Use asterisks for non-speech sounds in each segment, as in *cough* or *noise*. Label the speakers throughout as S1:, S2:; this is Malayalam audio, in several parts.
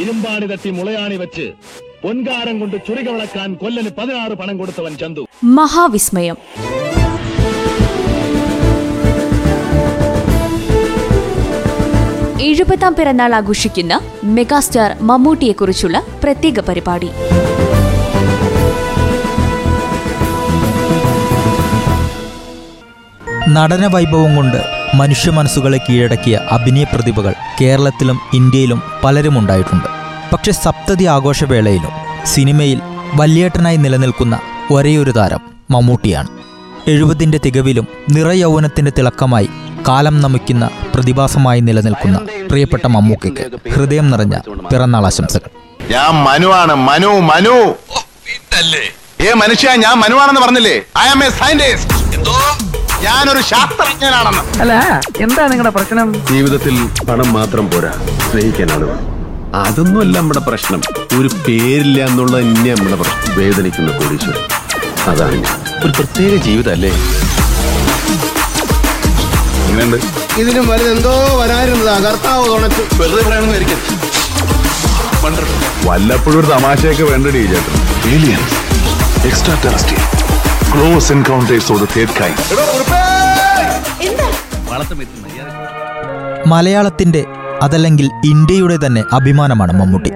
S1: ഇരുമ്പാണി തട്ടി മുളയാണി വെച്ച് പൊൻകാരം കൊണ്ട് ചുരിക വിളക്കാൻ കൊല്ലന് പതിനാറ് പണം കൊടുത്തവൻ ചന്തു.
S2: മഹാവിസ്മയം. എഴുപതാം പിറന്നാൾ ആഘോഷിക്കുന്ന മെഗാസ്റ്റാർ മമ്മൂട്ടിയെക്കുറിച്ചുള്ള പ്രത്യേക പരിപാടി.
S3: നടന വൈഭവം കൊണ്ട് മനുഷ്യ മനസ്സുകളെ കീഴടക്കിയ അഭിനയ പ്രതിഭകൾ കേരളത്തിലും ഇന്ത്യയിലും പലരും ഉണ്ടായിട്ടുണ്ട്. പക്ഷെ സപ്തതി ആഘോഷവേളയിലും സിനിമയിൽ വല്യേട്ടനായി നിലനിൽക്കുന്ന ഒരേയൊരു താരം മമ്മൂട്ടിയാണ്. എഴുപതിന്റെ തികവിലും നിറയൗവനത്തിന്റെ തിളക്കമായി കാലം നമിക്കുന്ന പ്രതിഭാസമായി നിലനിൽക്കുന്ന പ്രിയപ്പെട്ട മമ്മൂക്കയ്ക്ക് ഹൃദയം നിറഞ്ഞ പിറന്നാൾ ആശംസകൾ.
S4: ഞാൻ മനുവാണ്. മനു മനു. ഏ മനുഷ്യ ഞാൻ മനുവാണെന്ന് പറഞ്ഞില്ലേ? ഐ ആം എ സയന്റിസ്റ്റ് ഞാനൊരു ശാസ്ത്രജ്ഞനാണെന്ന്.
S5: അല്ല എന്താ നിങ്ങളുടെ പ്രശ്നം?
S6: ജീവിതത്തിൽ പണം മാത്രം പോരാ സ്നേഹിക്കാനാണ് അതൊന്നുമല്ല നമ്മുടെ പ്രശ്നം. ഒരു പേരില്ല എന്നുള്ളത് തന്നെ നമ്മുടെ പ്രശ്നം. വേദനിക്കുന്ന കോടീശ്വരൻ. അതാണ് ഞാൻ.
S4: ഒരു പ്രത്യേക ജീവിതമല്ലേ ഇങ്ങനെയുണ്ട്.
S6: ഇതിനും വലുതെന്തോ വരായിരുന്നതാ കർത്താവ് തുണച്ചു.
S4: വെറുതെ പറയണമെന്നായിരിക്കും
S6: വല്ലപ്പോഴും ഒരു തമാശയൊക്കെ വേണ്ടടി ചേട്ടൻ.
S4: ഏലിയൻസ് എക്സ്ട്രാ ടെറസ്ട്രിയൽ ക്ലോസ് എൻകൗണ്ടേഴ്സോട് തേർക്കായി
S3: മലയാളത്തിന്റെ അതല്ലെങ്കിൽ ഇന്ത്യയുടെ തന്നെ അഭിമാനമാണ് മമ്മൂട്ടി.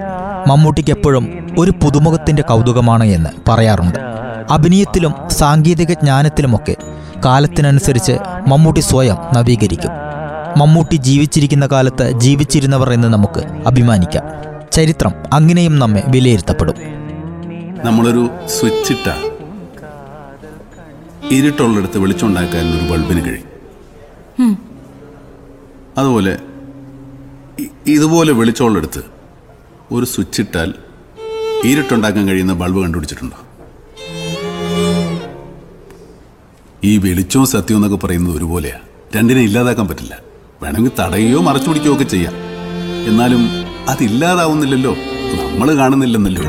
S3: മമ്മൂട്ടിക്ക് എപ്പോഴും ഒരു പുതുമുഖത്തിന്റെ കൗതുകമാണ് എന്ന് പറയാറുണ്ട്. അഭിനയത്തിലും സാങ്കേതിക ജ്ഞാനത്തിലുമൊക്കെ കാലത്തിനനുസരിച്ച് മമ്മൂട്ടി സ്വയം നവീകരിക്കും. മമ്മൂട്ടി ജീവിച്ചിരിക്കുന്ന കാലത്ത് ജീവിച്ചിരുന്നവർ എന്ന് നമുക്ക് അഭിമാനിക്കാം. ചരിത്രം അങ്ങനെയും നമ്മെ വിലയിരുത്തപ്പെടും.
S6: നമ്മളൊരു സ്വിച്ചിട്ടാണ് ഇരുട്ടുള്ളിടത്ത് വെളിച്ചമുണ്ടാക്കാൻ ഒരു ബൾബിന് കഴിയും അതുപോലെ ഇതുപോലെ വെളിച്ചമുള്ളിടത്ത് ഒരു സ്വിച്ച് ഇട്ടാൽ ഇരുട്ടുണ്ടാക്കാൻ കഴിയുന്ന ബൾബ് കണ്ടുപിടിച്ചിട്ടുണ്ടോ? ഈ വെളിച്ചവും സത്യവും എന്നൊക്കെ പറയുന്നത് ഒരുപോലെയാ. രണ്ടിനെ ഇല്ലാതാക്കാൻ പറ്റില്ല. വേണമെങ്കിൽ തടയുകയോ മറച്ചു പിടിക്കുകയോ ഒക്കെ ചെയ്യാം. എന്നാലും അതില്ലാതാവുന്നില്ലല്ലോ. നമ്മൾ കാണുന്നില്ലെന്നല്ലോ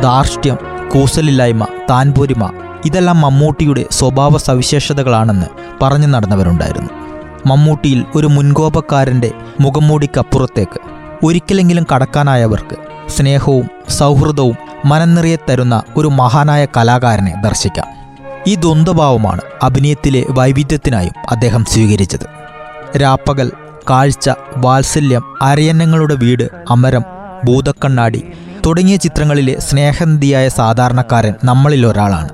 S3: ധാർഷ്ട്യം. കൂസലില്ലായ്മ താൻപോരിമ ഇതെല്ലാം മമ്മൂട്ടിയുടെ സ്വഭാവ സവിശേഷതകളാണെന്ന് പറഞ്ഞു നടന്നവരുണ്ടായിരുന്നു. മമ്മൂട്ടിയിൽ ഒരു മുൻകോപക്കാരന്റെ മുഖംമൂടിക്കപ്പുറത്തേക്ക് ഒരിക്കലെങ്കിലും കടക്കാനായവർക്ക് സ്നേഹവും സൗഹൃദവും മനനിറയെ തരുന്ന ഒരു മഹാനായ കലാകാരനെ ദർശിക്കാം. ഈ ദ്വന്ദ്ഭാവമാണ് അഭിനയത്തിലെ വൈവിധ്യത്തിനായും അദ്ദേഹം സ്വീകരിച്ചത്. രാപ്പകൽ കാഴ്ച വാത്സല്യം അരയന്നങ്ങളുടെ വീട് അമരം ഭൂതക്കണ്ണാടി തുടങ്ങിയ ചിത്രങ്ങളിലെ സ്നേഹനിധിയായ സാധാരണക്കാരൻ നമ്മളിൽ ഒരാളാണ്.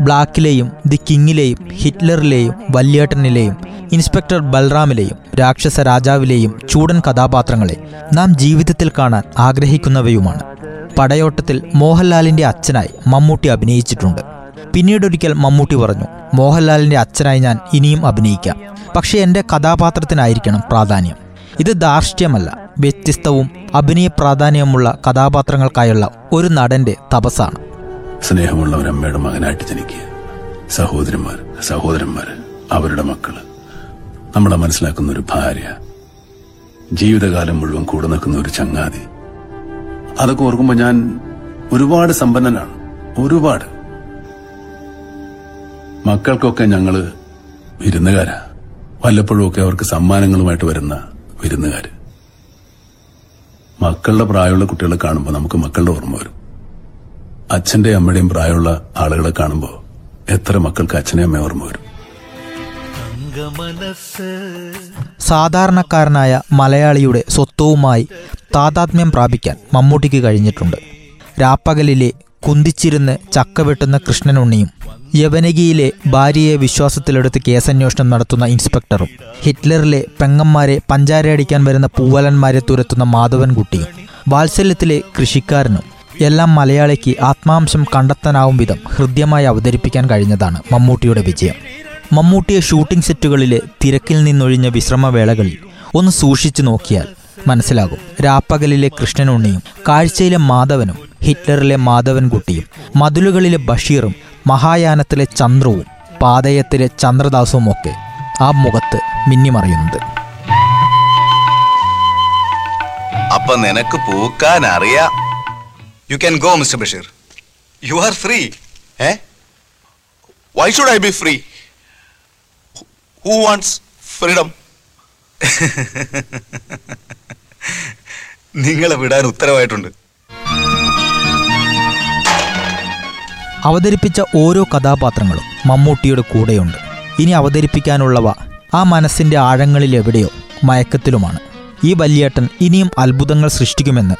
S3: ബ്ലാക്കിലെയും ദി കിങ്ങിലെയും ഹിറ്റ്ലറിലെയും വല്യേട്ടനിലെയും ഇൻസ്പെക്ടർ ബൽറാമിലെയും രാക്ഷസ രാജാവിലെയും ചൂടൻ കഥാപാത്രങ്ങളെ നാം ജീവിതത്തിൽ കാണാൻ ആഗ്രഹിക്കുന്നവയുമാണ്. പടയോട്ടത്തിൽ മോഹൻലാലിന്റെ അച്ഛനായി മമ്മൂട്ടി അഭിനയിച്ചിട്ടുണ്ട്. പിന്നീടൊരിക്കൽ മമ്മൂട്ടി പറഞ്ഞു മോഹൻലാലിന്റെ അച്ഛനായി ഞാൻ ഇനിയും അഭിനയിക്കാം. പക്ഷേ എന്റെ കഥാപാത്രത്തിനായിരിക്കണം പ്രാധാന്യം. ഇത് ധാർഷ്ട്യമല്ല. വ്യത്യസ്തവും അഭിനയ പ്രാധാന്യവുമുള്ള കഥാപാത്രങ്ങൾക്കായുള്ള ഒരു നടന്റെ തപസ്സാണ്.
S6: സ്നേഹമുള്ള ഒരു അമ്മയുടെ മകനായിട്ട് ജനിക്കുക. സഹോദരന്മാർ സഹോദരന്മാർ അവരുടെ മക്കൾ. നമ്മളെ മനസ്സിലാക്കുന്ന ഒരു ഭാര്യ. ജീവിതകാലം മുഴുവൻ കൂടെ നിൽക്കുന്ന ഒരു ചങ്ങാതി. അതൊക്കെ ഓർക്കുമ്പോൾ ഞാൻ ഒരുപാട് സമ്പന്നനാണ്. ഒരുപാട്. മക്കൾക്കൊക്കെ ഞങ്ങൾ വിരുന്നുകാരാ. വല്ലപ്പോഴും ഒക്കെ അവർക്ക് സമ്മാനങ്ങളുമായിട്ട് വരുന്ന വിരുന്നുകാര്. മക്കളുടെ പ്രായമുള്ള കുട്ടികളെ കാണുമ്പോൾ നമുക്ക് മക്കളുടെ ഓർമ്മ വരും. അച്ഛന്റെ അമ്മയുടെയും പ്രായമുള്ള ആളുകളെ കാണുമ്പോൾ എത്ര മക്കൾക്ക് അച്ഛനെയും അമ്മയും ഓർമ്മ വരും.
S3: സാധാരണക്കാരനായ മലയാളിയുടെ സ്വത്വവുമായി താതാത്മ്യം പ്രാപിക്കാൻ മമ്മൂട്ടിക്ക് കഴിഞ്ഞിട്ടുണ്ട്. രാപ്പകലിലെ കുന്തിച്ചിരുന്ന് ചക്ക വെട്ടുന്ന കൃഷ്ണനുണ്ണിയും യവനകിയിലെ ഭാര്യയെ വിശ്വാസത്തിലെടുത്ത് കേസന്വേഷണം നടത്തുന്ന ഇൻസ്പെക്ടറും ഹിറ്റ്ലറിലെ പെങ്ങന്മാരെ പഞ്ചാരയടിക്കാൻ വരുന്ന പൂവലന്മാരെ തുരത്തുന്ന മാധവൻകുട്ടിയും വാത്സല്യത്തിലെ കൃഷിക്കാരനും എല്ലാം മലയാളിക്ക് ആത്മാംശം കണ്ടെത്താനാവും വിധം ഹൃദ്യമായി അവതരിപ്പിക്കാൻ കഴിഞ്ഞതാണ് മമ്മൂട്ടിയുടെ വിജയം. മമ്മൂട്ടിയെ ഷൂട്ടിംഗ് സെറ്റുകളിലെ തിരക്കിൽ നിന്നൊഴിഞ്ഞ വിശ്രമവേളകളിൽ ഒന്ന് സൂക്ഷിച്ചു നോക്കിയാൽ മനസ്സിലാകും. രാപ്പകലിലെ കൃഷ്ണനുണ്ണിയും കാഴ്ചയിലെ മാധവനും ഹിറ്റ്ലറിലെ മാധവൻകുട്ടിയും മതിലുകളിലെ ബഷീറും മഹായാനത്തിലെ ചന്ദ്രവും പാതയത്തിലെ ചന്ദ്രദാസും ഒക്കെ ആ മുഖത്ത് മിന്നിമറിയുന്നത്.
S4: അപ്പൊ നിനക്ക് പൂക്കാൻ അറിയാം
S7: you can go mister Basheer you are free
S4: ഏ? Why should I be free who wants freedom
S7: നിങ്ങളെ വിടാൻ ഉത്തരവായിട്ടുണ്ട്.
S3: അവതരിപ്പിച്ച ഓരോ കഥാപാത്രങ്ങളും മമ്മൂട്ടിയുടെ കൂടെയുണ്ട്. ഇനി അവതരിപ്പിക്കാനുള്ളവ ആ മനസ്സിന്റെ ആഴങ്ങളിൽ എവിടെയോ മയക്കത്തിലുമാണ്. ഈ വല്യേട്ടൻ ഇനിയും അത്ഭുതങ്ങൾ സൃഷ്ടിക്കുമെന്ന്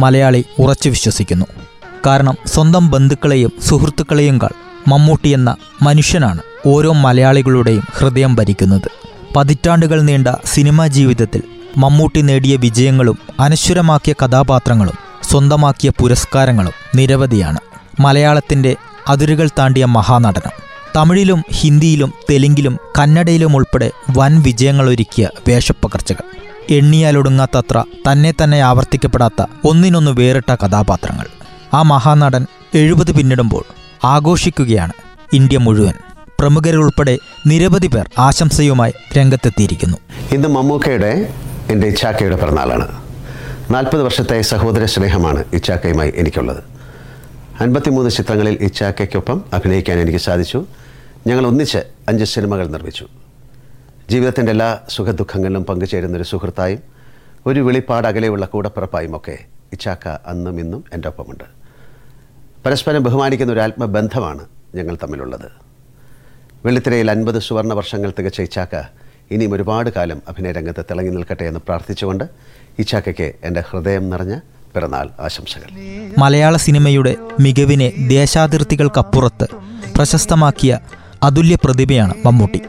S3: മലയാളി ഉറച്ചു വിശ്വസിക്കുന്നു. കാരണം സ്വന്തം ബന്ധുക്കളെയും സുഹൃത്തുക്കളെയും കാൾ മമ്മൂട്ടി എന്ന മനുഷ്യനാണ് ഓരോ മലയാളികളുടെയും ഹൃദയം ഭരിക്കുന്നത്. പതിറ്റാണ്ടുകൾ നീണ്ട സിനിമാ ജീവിതത്തിൽ മമ്മൂട്ടി നേടിയ വിജയങ്ങളും അനശ്വരമാക്കിയ കഥാപാത്രങ്ങളും സ്വന്തമാക്കിയ പുരസ്കാരങ്ങളും നിരവധിയാണ്. മലയാളത്തിന്റെ അതിരുകൾ താണ്ടിയ മഹാനടനം. തമിഴിലും ഹിന്ദിയിലും തെലുങ്കിലും കന്നഡയിലും ഉൾപ്പെടെ വൻ വിജയങ്ങളൊരുക്കിയ വേഷപ്പകർച്ചകൾ. എണ്ണിയാലൊടുങ്ങാത്തത്ര തന്നെ തന്നെ ആവർത്തിക്കപ്പെടാത്ത ഒന്നിനൊന്ന് വേറിട്ട കഥാപാത്രങ്ങൾ. ആ മഹാനടൻ എഴുപത് പിന്നിടുമ്പോൾ ആഘോഷിക്കുകയാണ് ഇന്ത്യ മുഴുവൻ. പ്രമുഖരുൾപ്പെടെ നിരവധി പേർ ആശംസയുമായി രംഗത്തെത്തിയിരിക്കുന്നു.
S8: ഇന്ന് മമ്മൂക്കയുടെ എന്റെ ഇച്ചാക്കയുടെ പിറന്നാളാണ്. നാൽപ്പത് വർഷത്തെ സഹോദര സ്നേഹമാണ് ഇച്ചാക്കയുമായി എനിക്കുള്ളത്. അൻപത്തിമൂന്ന് ചിത്രങ്ങളിൽ ഇച്ചാക്കയ്ക്കൊപ്പം അഭിനയിക്കാൻ എനിക്ക് സാധിച്ചു. ഞങ്ങൾ ഒന്നിച്ച് അഞ്ച് സിനിമകൾ നിർമ്മിച്ചു. ജീവിതത്തിന്റെ എല്ലാ സുഖദുഃഖങ്ങളിലും പങ്കുചേരുന്നൊരു സുഹൃത്തായും ഒരു വെളിപ്പാട് അകലെയുള്ള കൂടപ്പിറപ്പായും ഒക്കെ ഇച്ചാക്ക അന്നും ഇന്നും എന്റെ ഒപ്പമുണ്ട് പരസ്പരം ബഹുമാനിക്കുന്ന ഒരു ആത്മബന്ധമാണ് ഞങ്ങൾ തമ്മിലുള്ളത്. വെള്ളിത്തിരയിൽ അൻപത് സുവർണ വർഷങ്ങൾ തികച്ച ഇച്ചാക്ക ഇനിയും ഒരുപാട് കാലം അഭിനയ രംഗത്ത് തിളങ്ങി നിൽക്കട്ടെ എന്ന് പ്രാർത്ഥിച്ചുകൊണ്ട് ഇച്ചാക്കയ്ക്ക് എന്റെ ഹൃദയം നിറഞ്ഞ പിറന്നാൾ ആശംസകൾ.
S3: മലയാള സിനിമയുടെ മികവിനെ ദേശാതിർത്തികൾക്കപ്പുറത്ത് പ്രശസ്തമാക്കിയ അതുല്യ പ്രതിഭയാണ് മമ്മൂട്ടി.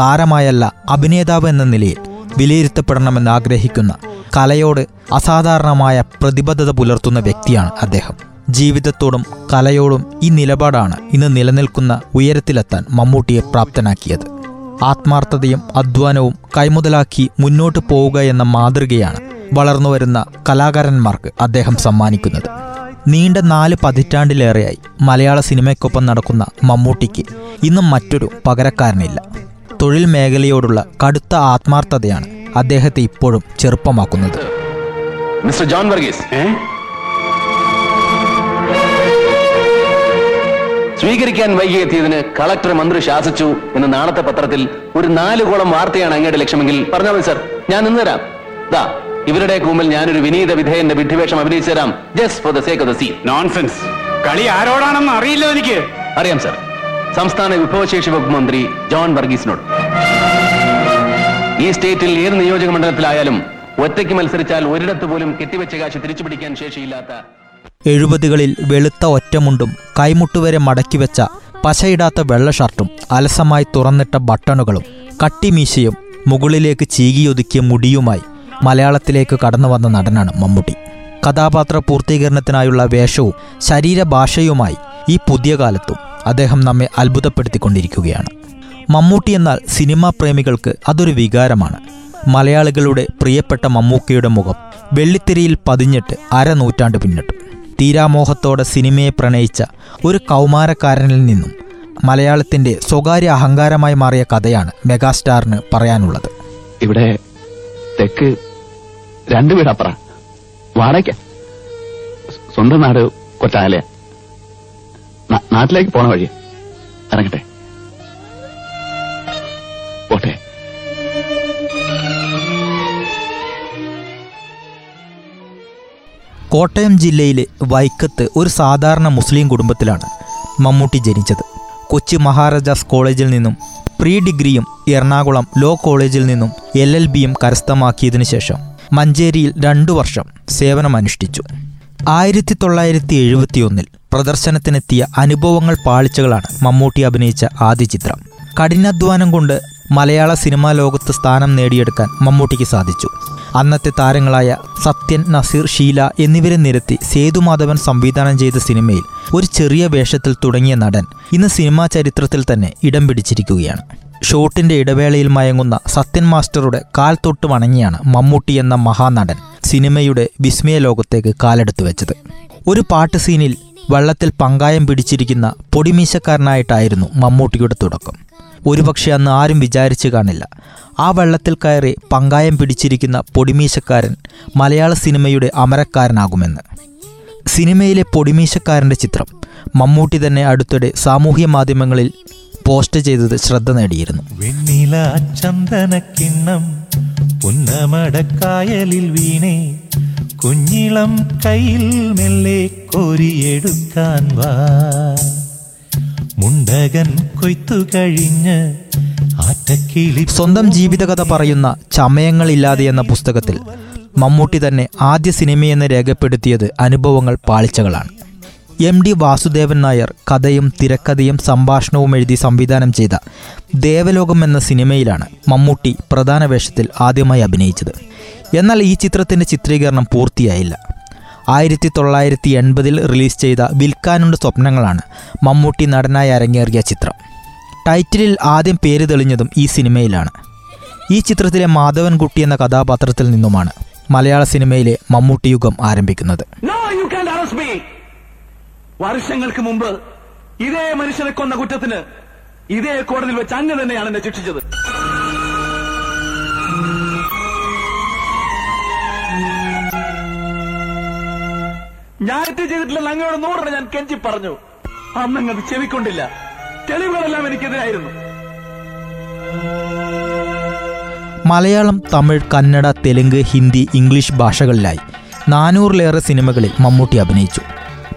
S3: താരമായല്ല അഭിനേതാവ് എന്ന നിലയിൽ വിലയിരുത്തപ്പെടണമെന്ന് ആഗ്രഹിക്കുന്ന കലയോട് അസാധാരണമായ പ്രതിബദ്ധത പുലർത്തുന്ന വ്യക്തിയാണ് അദ്ദേഹം. ജീവിതത്തോടും കലയോടും ഈ നിലപാടാണ് ഇന്ന് നിലനിൽക്കുന്ന ഉയരത്തിലെത്താൻ മമ്മൂട്ടിയെ പ്രാപ്തനാക്കിയത്. ആത്മാർത്ഥതയും അധ്വാനവും കൈമുതലാക്കി മുന്നോട്ട് പോവുക എന്ന മാതൃകയാണ് വളർന്നുവരുന്ന കലാകാരന്മാർക്ക് അദ്ദേഹം സമ്മാനിക്കുന്നത്. നീണ്ട നാല് പതിറ്റാണ്ടിലേറെയായി മലയാള സിനിമയ്ക്കൊപ്പം നടക്കുന്ന മമ്മൂട്ടിക്ക് ഇന്നും മറ്റൊരു പകരക്കാരനില്ല. തൊഴിൽ മേഖലയോടുള്ള കടുത്ത ആത്മാർത്ഥതയാണ് അദ്ദേഹത്തെ ഇപ്പോഴും ചെറുപ്പമാക്കുന്നത്.
S9: Mister John Varghese. സ്വീകരിക്കാൻ വൈകിയെത്തിയതിന് കളക്ടർ മന്ത്രി ശാസിച്ചു എന്ന് നാളത്തെ പത്രത്തിൽ ഒരു നാലുകോളം വാർത്തയാണ് അങ്ങയുടെ ലക്ഷ്യമെങ്കിൽ പറഞ്ഞാൽ മതി സർ. ഞാൻ തരാം. ദാ. ഇവരുടെ കൂമ്പിൽ ഞാനൊരു വിനീത വിധേയന്റെ വിഡ്ഢിവേഷം അഭിനയിച്ചു തരാം. Just for the sake of the scene
S5: nonsense കളി ആരോടാണെന്ന് അറിയില്ല എനിക്ക്.
S9: അറിയാം സർ സംസ്ഥാന വിഭവശേഷി വകുപ്പ് മന്ത്രി ജോൺ വർഗീസിനോട്. ഈ സ്റ്റേറ്റിൽ ഏത് നിയോജക മണ്ഡലത്തിലായാലും ഒറ്റയ്ക്ക് മത്സരിച്ചാൽ ഒരിടത്ത് പോലും കെട്ടിവെച്ച കാശ് തിരിച്ചുപിടിക്കാൻ ശേഷിയില്ലാത്ത
S3: എഴുപതുകളിൽ വെളുത്ത ഒറ്റമുണ്ടും കൈമുട്ടുവരെ മടക്കിവെച്ച പശയിടാത്ത വെള്ള ഷർട്ടും അലസമായി തുറന്നിട്ട ബട്ടണുകളും കട്ടിമീശയും മുകളിലേക്ക് ചീകിയൊതുക്കിയ മുടിയുമായി മലയാളത്തിലേക്ക് കടന്നു വന്ന നടനാണ് മമ്മൂട്ടി. കഥാപാത്ര പൂർത്തീകരണത്തിനായുള്ള വേഷവും ശരീരഭാഷയുമായി ഈ പുതിയ കാലത്തും അദ്ദേഹം നമ്മെ അത്ഭുതപ്പെടുത്തിക്കൊണ്ടിരിക്കുകയാണ്. മമ്മൂട്ടി എന്നാൽ സിനിമാ പ്രേമികൾക്ക് അതൊരു വികാരമാണ്. മലയാളികളുടെ പ്രിയപ്പെട്ട മമ്മൂക്കയുടെ മുഖം വെള്ളിത്തിരിയിൽ പതിഞ്ഞിട്ട് അരനൂറ്റാണ്ട് പിന്നിട്ടു. തീരാമോഹത്തോടെ സിനിമയെ പ്രണയിച്ച ഒരു കൗമാരക്കാരനിൽ നിന്നും മലയാളത്തിന്റെ സ്വകാര്യ അഹങ്കാരമായി മാറിയ കഥയാണ് മെഗാസ്റ്റാറിന് പറയാനുള്ളത്.
S9: ഇവിടെ തെക്ക് രണ്ടു വീടപ്പറ വാടക സ്വന്തം നാട് കൊറ്റാലയ നാട്ടിലേക്ക് പോണ വഴി. ഇറങ്ങട്ടെ. പോട്ടെ.
S3: കോട്ടയം ജില്ലയിലെ വൈക്കത്ത് ഒരു സാധാരണ മുസ്ലിം കുടുംബത്തിലാണ് മമ്മൂട്ടി ജനിച്ചത്. കൊച്ചി മഹാരാജാസ് കോളേജിൽ നിന്നും പ്രീ ഡിഗ്രിയും എറണാകുളം ലോ കോളേജിൽ നിന്നും എൽ എൽ ബിയും കരസ്ഥമാക്കിയതിനു ശേഷം. മഞ്ചേരിയിൽ രണ്ടു വർഷം സേവനമനുഷ്ഠിച്ചു. ആയിരത്തി തൊള്ളായിരത്തി എഴുപത്തിയൊന്നിൽ പ്രദർശനത്തിനെത്തിയ അനുഭവങ്ങൾ പാളിച്ചകളാണ് മമ്മൂട്ടി അഭിനയിച്ച ആദ്യ ചിത്രം. കഠിനാധ്വാനം കൊണ്ട് മലയാള സിനിമാ ലോകത്ത് സ്ഥാനം നേടിയെടുക്കാൻ മമ്മൂട്ടിക്ക് സാധിച്ചു. അന്നത്തെ താരങ്ങളായ സത്യൻ നസീർ ഷീല എന്നിവരെ നിരത്തി സേതുമാധവൻ സംവിധാനം ചെയ്ത സിനിമയിൽ ഒരു ചെറിയ വേഷത്തിൽ തുടങ്ങിയ നടൻ ഇന്ന് സിനിമാ ചരിത്രത്തിൽ തന്നെ ഇടം പിടിച്ചിരിക്കുകയാണ്. ഷോട്ടിന്റെ ഇടവേളയിൽ മയങ്ങുന്ന സത്യൻ മാസ്റ്ററുടെ കാൽ തൊട്ട് വണങ്ങിയാണ് മമ്മൂട്ടി എന്ന മഹാനടൻ സിനിമയുടെ വിസ്മയ ലോകത്തേക്ക് കാലെടുത്തു വെച്ചത്. ഒരു പാട്ട് സീനിൽ വള്ളത്തിൽ പങ്കായം പിടിച്ചിരിക്കുന്ന പൊടിമീശക്കാരനായിട്ടായിരുന്നു മമ്മൂട്ടിയുടെ തുടക്കം. ഒരുപക്ഷെ അന്ന് ആരും വിചാരിച്ചു കാണില്ല. ആ വെള്ളത്തിൽ കയറി പങ്കായം പിടിച്ചിരിക്കുന്ന പൊടിമീശക്കാരൻ മലയാള സിനിമയുടെ അമരക്കാരനാകുമെന്ന്. സിനിമയിലെ പൊടിമീശക്കാരന്റെ ചിത്രം മമ്മൂട്ടി തന്നെ അടുത്തിടെ സാമൂഹ്യ മാധ്യമങ്ങളിൽ പോസ്റ്റ് ചെയ്തത് ശ്രദ്ധ നേടിയിരുന്നു.
S10: വെണ്ണില ചന്ദനക്കിണ്ണം ഉന്നമടക്കായലിൽ വീണേ കുഞ്ഞിളം കയ്യിൽ മെല്ലെ കോരിയെടുക്കാൻ വാ. മുണ്ടകൻ കൊയ്ത്തു കഴിഞ്ഞ്
S3: സ്വന്തം ജീവിതകഥ പറയുന്ന ചമയങ്ങളില്ലാതെ എന്ന പുസ്തകത്തിൽ മമ്മൂട്ടി തന്നെ ആദ്യ സിനിമയെന്ന് രേഖപ്പെടുത്തിയത് അനുഭവങ്ങൾ പാളിച്ചകളാണ്. എം ഡി വാസുദേവൻ നായർ കഥയും തിരക്കഥയും സംഭാഷണവും എഴുതി സംവിധാനം ചെയ്ത ദേവലോകം എന്ന സിനിമയിലാണ് മമ്മൂട്ടി പ്രധാന വേഷത്തിൽ ആദ്യമായി അഭിനയിച്ചത്. എന്നാൽ ഈ ചിത്രത്തിന്റെ ചിത്രീകരണം പൂർത്തിയായില്ല. ആയിരത്തി തൊള്ളായിരത്തി എൺപതിൽ റിലീസ് ചെയ്ത വിൽക്കാനുണ്ട് സ്വപ്നങ്ങളാണ് മമ്മൂട്ടി നടനായി അരങ്ങേറിയ ചിത്രം. ടൈറ്റിലിൽ ആദ്യം പേര് തെളിഞ്ഞതും ഈ സിനിമയിലാണ്. ഈ ചിത്രത്തിലെ മാധവൻകുട്ടി എന്ന കഥാപാത്രത്തിൽ നിന്നുമാണ് മലയാള സിനിമയിലെ മമ്മൂട്ടി യുഗം ആരംഭിക്കുന്നത്
S5: no you can arrest me വർഷങ്ങൾക്ക് മുമ്പ് ഇതേ മനുഷ്യനെ കൊന്ന കുറ്റത്തിന് ഇതേ കോടതിയിൽ വെച്ച് അങ്ങ് തന്നെയാണ് എന്നെ ശിക്ഷിച്ചത്. ഞാൻ തെറ്റ് ചെയ്തിട്ടില്ലെന്ന് അങ്ങയോട് നൂറിന് ഞാൻ കെഞ്ചി പറഞ്ഞു. അന്നങ്ങത് ചെവിക്കൊണ്ടില്ല. തെളിവുകളെല്ലാം എനിക്കെതിരായിരുന്നു.
S3: മലയാളം തമിഴ് കന്നഡ തെലുങ്ക് ഹിന്ദി ഇംഗ്ലീഷ് ഭാഷകളിലായി നാനൂറിലേറെ സിനിമകളിൽ മമ്മൂട്ടി അഭിനയിച്ചു.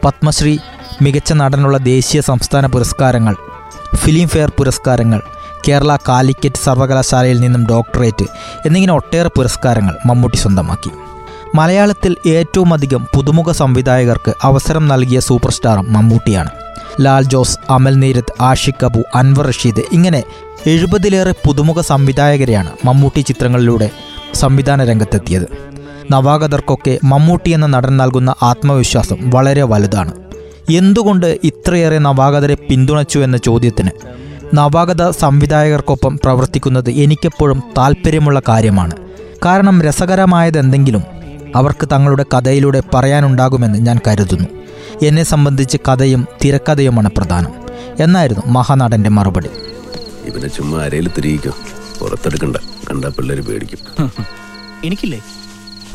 S3: പത്മശ്രീ മികച്ച നടനുള്ള ദേശീയ സംസ്ഥാന പുരസ്കാരങ്ങൾ ഫിലിം ഫെയർ പുരസ്കാരങ്ങൾ കേരള കാലിക്കറ്റ് സർവകലാശാലയിൽ നിന്നും ഡോക്ടറേറ്റ് എന്നിങ്ങനെ ഒട്ടേറെ പുരസ്കാരങ്ങൾ മമ്മൂട്ടി സ്വന്തമാക്കി. മലയാളത്തിൽ ഏറ്റവും അധികം പുതുമുഖ സംവിധായകർക്ക് അവസരം നൽകിയ സൂപ്പർ സ്റ്റാറും മമ്മൂട്ടിയാണ്. ലാൽ ജോസ് അമൽ നീരത് ആഷിഖ് അബു അൻവർ റഷീദ് ഇങ്ങനെ എഴുപതിലേറെ പുതുമുഖ സംവിധായകരെയാണ് മമ്മൂട്ടി ചിത്രങ്ങളിലൂടെ സംവിധാന രംഗത്തെത്തിയത്. നവാഗതർക്കൊക്കെ മമ്മൂട്ടി എന്ന നടൻ നൽകുന്ന ആത്മവിശ്വാസം വളരെ വലുതാണ്. എന്തുകൊണ്ട് ഇത്രയേറെ നവാഗതരെ പിന്തുണച്ചു എന്ന ചോദ്യത്തിന്? നവാഗത സംവിധായകർക്കൊപ്പം പ്രവർത്തിക്കുന്നത് എനിക്കെപ്പോഴും താല്പര്യമുള്ള കാര്യമാണ്. കാരണം രസകരമായതെന്തെങ്കിലും അവർക്ക് തങ്ങളുടെ കഥയിലൂടെ പറയാനുണ്ടാകുമെന്ന് ഞാൻ കരുതുന്നു. എന്നെ സംബന്ധിച്ച് കഥയും തിരക്കഥയുമാണ് പ്രധാനം. എന്നായിരുന്നു മഹാനടന്റെ മറുപടി.
S6: ഇവനെ ചുമ്മാ അരയിൽ തിരിയിക്കോ. പുറത്തെടുക്കണ്ട. കണ്ടാ പിള്ളേര് പേടിക്കും. *laughs*
S10: എനിക്കില്ലേ?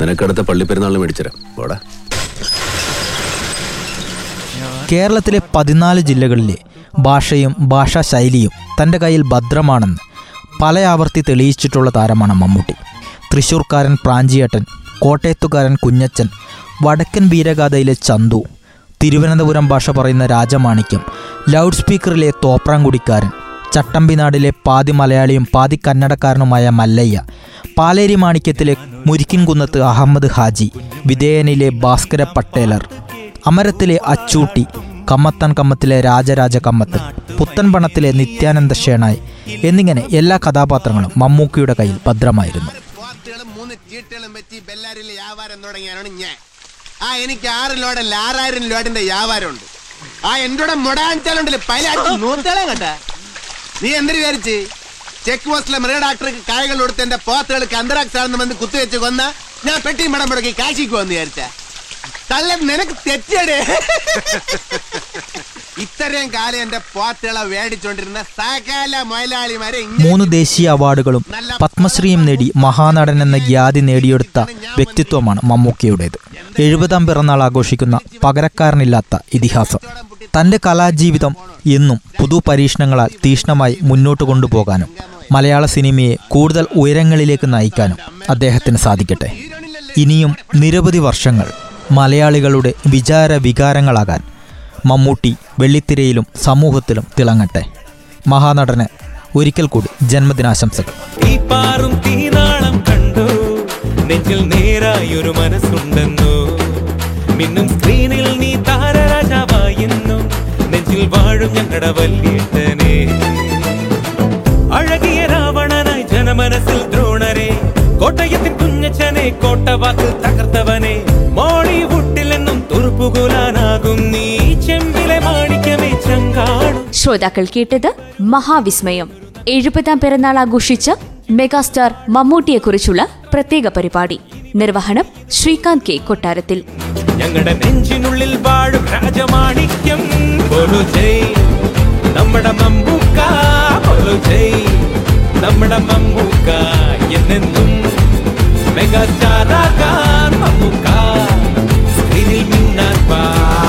S6: നിനക്കടുത്ത പള്ളിപ്പെരുന്നാളിന് മേടിച്ചരാം പോടാ.
S3: കേരളത്തിലെ പതിനാല് ജില്ലകളിലെ ഭാഷയും ഭാഷാശൈലിയും തന്റെ കയ്യിൽ ഭദ്രമാണെന്ന് പല ആവർത്തി തെളിയിച്ചിട്ടുള്ള താരമാണ് മമ്മൂട്ടി. തൃശ്ശൂർക്കാരൻ പ്രാഞ്ചിയേട്ടൻ കോട്ടയത്തുകാരൻ കുഞ്ഞച്ചൻ വടക്കൻ വീരഗാഥയിലെ ചന്തു തിരുവനന്തപുരം ഭാഷ പറയുന്ന രാജമാണിക്യം ലൗഡ് സ്പീക്കറിലെ തോപ്രാംകുടിക്കാരൻ ചട്ടമ്പിനാടിലെ പാതി മലയാളിയും പാതി കന്നഡക്കാരനുമായ മല്ലയ്യ പാലേരി മാണിക്യത്തിലെ മുരിക്കിൻകുന്നത്ത് അഹമ്മദ് ഹാജി വിധേയനിലെ ഭാസ്കര പട്ടേലർ അമരത്തിലെ അച്ചൂട്ടി കമ്മത്തൻ കമ്മത്തിലെ രാജരാജ കമ്മത്ത് പുത്തൻപണത്തിലെ നിത്യാനന്ദ ഷേണായി എന്നിങ്ങനെ എല്ലാ കഥാപാത്രങ്ങളും മമ്മൂക്കിയുടെ കയ്യിൽ ഭദ്രമായിരുന്നു.
S11: മൂന്ന് ചീട്ടുകളും വെച്ച് ബെല്ലാരിലെ വ്യാപാരം തുടങ്ങിയാണ് ഞാൻ. ആ എനിക്ക് ആറ് ലോഡല്ല ആറായിരം ലോഡിന്റെ വ്യാപാരമുണ്ട്. ആ എന്റെ മുടാഞ്ചാലുണ്ടല്ലേ പല നൂത്തോളം കണ്ട നീ എന്ത് വിചാരിച്ച്? ചെക്ക് പോസ്റ്റിലെ മൃഗ ഡാക്ടർക്ക് കായകൾ കൊടുത്ത് എന്റെ പോത്തുകൾക്ക് അന്തരാക്സ് ആണെന്ന് വന്ന് കുത്തിവെച്ച് കൊന്ന ഞാൻ പെട്ടി മടം മുടക്കി കാശിക്ക് വന്ന് വിചാരിച്ച. തള്ള നിനക്ക് തെറ്റടേ ഇത്രയും കാലം എന്റെ പാട്ടുകളെ മേടിച്ചോണ്ടിരുന്ന സകല മൊയലാളിമാരെ
S3: മൂന്ന് ദേശീയ അവാർഡുകളും പത്മശ്രീയും നേടി മഹാനടൻ എന്ന ഖ്യാതി നേടിയെടുത്ത വ്യക്തിത്വമാണ് മമ്മൂക്കയുടേത്. എഴുപതാം പിറന്നാൾ ആഘോഷിക്കുന്ന പകരക്കാരനില്ലാത്ത ഇതിഹാസം. തന്റെ കലാജീവിതം എന്നും പുതു പരീക്ഷണങ്ങളാൽ തീഷ്ണമായി മുന്നോട്ട് കൊണ്ടുപോകാനും മലയാള സിനിമയെ കൂടുതൽ ഉയരങ്ങളിലേക്ക് നയിക്കാനും അദ്ദേഹത്തിന് സാധിക്കട്ടെ. ഇനിയും നിരവധി വർഷങ്ങൾ മലയാളികളുടെ വിചാര വികാരങ്ങളാകാൻ മമ്മൂട്ടി വെള്ളിത്തിരയിലും സമൂഹത്തിലും തിളങ്ങട്ടെ. മഹാനടന് ഒരിക്കൽ കൂടി ജന്മദിനാശംസകൾ.
S10: ഈ പാറും തീനാളം നെഞ്ചിൽ മിന്നും സ്ക്രീനിൽ നീ നെഞ്ചിൽ വാഴും അഴകിയ രാവണനായി ജനമനസ്സിൽ ദ്രോണരെ. കോട്ടയത്തിൻ കുഞ്ഞച്ചനെ കോട്ടവാക്കിൽ തകർത്തവനെ.
S2: ശ്രോതാക്കൾ കേട്ടത് മഹാവിസ്മയം. എഴുപതാം പിറന്നാൾ ആഘോഷിച്ച മെഗാസ്റ്റാർ മമ്മൂട്ടിയെക്കുറിച്ചുള്ള പ്രത്യേക പരിപാടി. നിർവഹണം ശ്രീകാന്ത് കെ. കൊട്ടാരത്തിൽ.
S10: ഞങ്ങളുടെ നെഞ്ചിനുള്ളിൽ വാഴും രാജമാണിക്യം. നമ്മുടെ മമ്മൂക്ക നമ്മുടെ മമ്മൂക്ക എന്നെന്നും മെഗാസ്റ്റാറാകാൻ മമ്മൂക്ക. സ്ക്രീനിൽ മിന്നാൻ വാ